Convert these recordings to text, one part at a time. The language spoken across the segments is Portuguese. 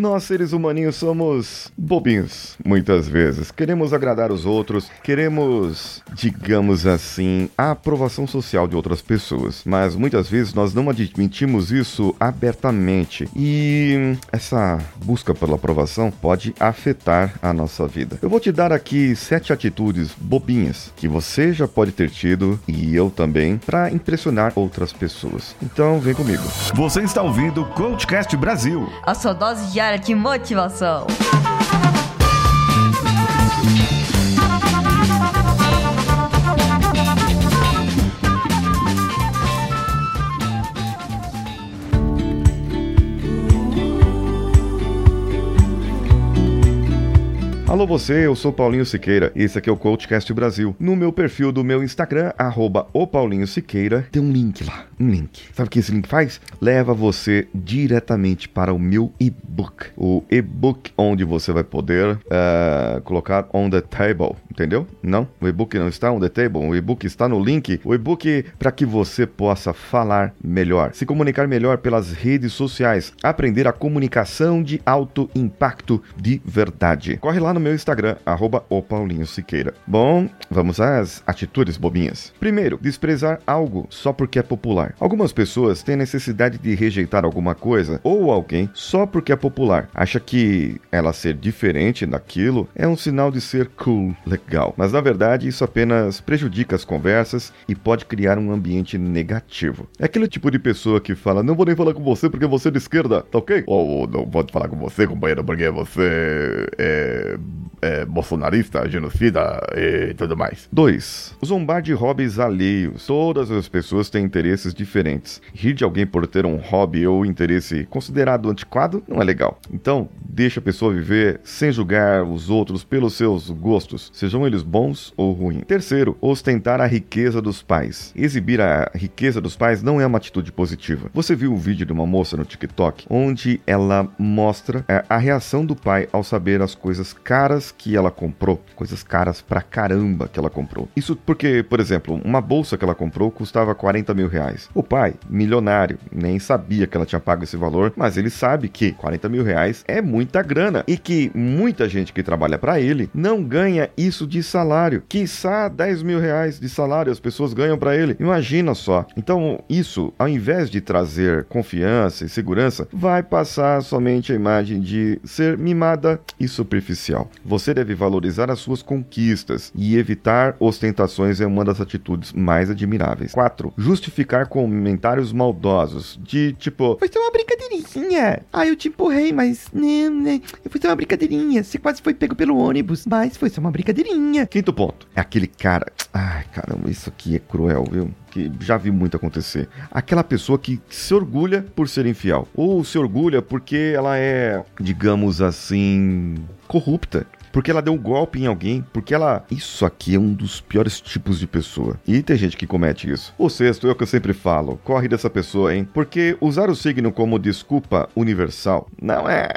Nós seres humaninhos somos bobinhos, muitas vezes. Queremos agradar os outros, queremos, digamos assim, a aprovação social de outras pessoas. Mas muitas vezes nós não admitimos isso abertamente. E essa busca pela aprovação pode afetar a nossa vida. Eu vou te dar aqui sete atitudes bobinhas que você já pode ter tido e eu também para impressionar outras pessoas. Então vem comigo. Você está ouvindo o Coachcast Brasil. A sua dose diária de motivação. Alô você, eu sou Paulinho Siqueira, esse aqui é o Coachcast Brasil. No meu perfil do meu Instagram, arroba o Paulinho Siqueira, tem um link lá, um link. Sabe o que esse link faz? Leva você diretamente para o meu e-book. O e-book onde você vai poder uh, colocar on the table, entendeu? Não, o e-book não está on the table, o e-book está no link. O e-book para que você possa falar melhor, se comunicar melhor pelas redes sociais, aprender a comunicação de alto impacto de verdade. Corre lá no meu Instagram, arroba. Bom, vamos às atitudes bobinhas. Primeiro, desprezar algo só porque é popular. Algumas pessoas têm necessidade de rejeitar alguma coisa ou alguém só porque é popular. Acha que ela ser diferente daquilo é um sinal de ser cool, legal. Mas na verdade, isso apenas prejudica as conversas e pode criar um ambiente negativo. É aquele tipo de pessoa que fala: Não vou nem falar com você porque você é de esquerda, tá ok? Ou não pode falar com você, companheiro, porque você é é, bolsonarista, genocida e tudo mais. 2. Zombar de hobbies alheios. Todas as pessoas têm interesses diferentes. Rir de alguém por ter um hobby ou interesse considerado antiquado não é legal. Então, deixa a pessoa viver sem julgar os outros pelos seus gostos, sejam eles bons ou ruins. Terceiro, ostentar a riqueza dos pais. Exibir a riqueza dos pais não é uma atitude positiva. Você viu o vídeo de uma moça no TikTok onde ela mostra é, a reação do pai ao saber as coisas caras que ela comprou, coisas caras pra caramba que ela comprou. Isso porque, por exemplo, uma bolsa que ela comprou custava 40 mil reais. O pai, milionário, nem sabia que ela tinha pago esse valor, mas ele sabe que 40 mil reais é muita grana e que muita gente que trabalha para ele não ganha isso de salário. Quiçá 10 mil reais de salário as pessoas ganham para ele. Imagina só. Então, isso, ao invés de trazer confiança e segurança, vai passar somente a imagem de ser mimada e superficial. Você deve valorizar as suas conquistas e evitar ostentações é uma das atitudes mais admiráveis. 4. Justificar comentários maldosos, de tipo, foi só uma brincadeirinha. Ah, eu te empurrei, mas né, né, foi só uma brincadeirinha. Você quase foi pego pelo ônibus, mas foi só uma brincadeirinha. Quinto ponto, é aquele cara, ai caramba, isso aqui é cruel, viu? que já vi muito acontecer. Aquela pessoa que se orgulha por ser infiel, ou se orgulha porque ela é, digamos assim, corrupta porque ela deu um golpe em alguém, porque ela. Isso aqui é um dos piores tipos de pessoa. E tem gente que comete isso. O sexto é o que eu sempre falo: corre dessa pessoa, hein? Porque usar o signo como desculpa universal não é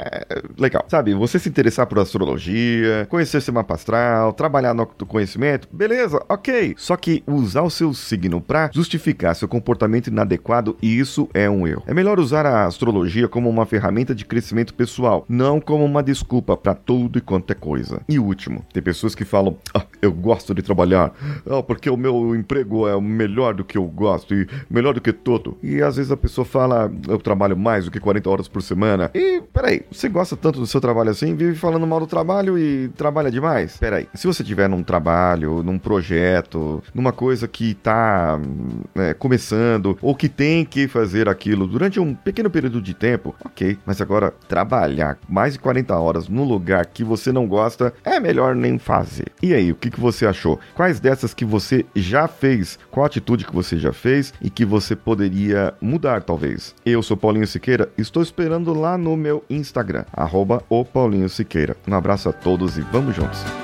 legal. Sabe, você se interessar por astrologia, conhecer seu mapa astral, trabalhar no conhecimento, beleza, ok. Só que usar o seu signo pra justificar seu comportamento inadequado, isso é um erro. É melhor usar a astrologia como uma ferramenta de crescimento pessoal, não como uma desculpa para tudo e quanto é coisa coisa. E último, tem pessoas que falam: ah, eu gosto de trabalhar, ah, porque o meu emprego é melhor do que eu gosto e melhor do que todo. E às vezes a pessoa fala: eu trabalho mais do que 40 horas por semana. E peraí, você gosta tanto do seu trabalho assim, vive falando mal do trabalho e trabalha demais? Peraí, se você tiver num trabalho, num projeto, numa coisa que tá é, começando ou que tem que fazer aquilo durante um pequeno período de tempo, ok, mas agora trabalhar mais de 40 horas num lugar que você não gosta gosta, é melhor nem fazer. E aí, o que, que você achou? Quais dessas que você já fez? Qual atitude que você já fez e que você poderia mudar, talvez? Eu sou Paulinho Siqueira, estou esperando lá no meu Instagram, arroba o Paulinho Siqueira. Um abraço a todos e vamos juntos!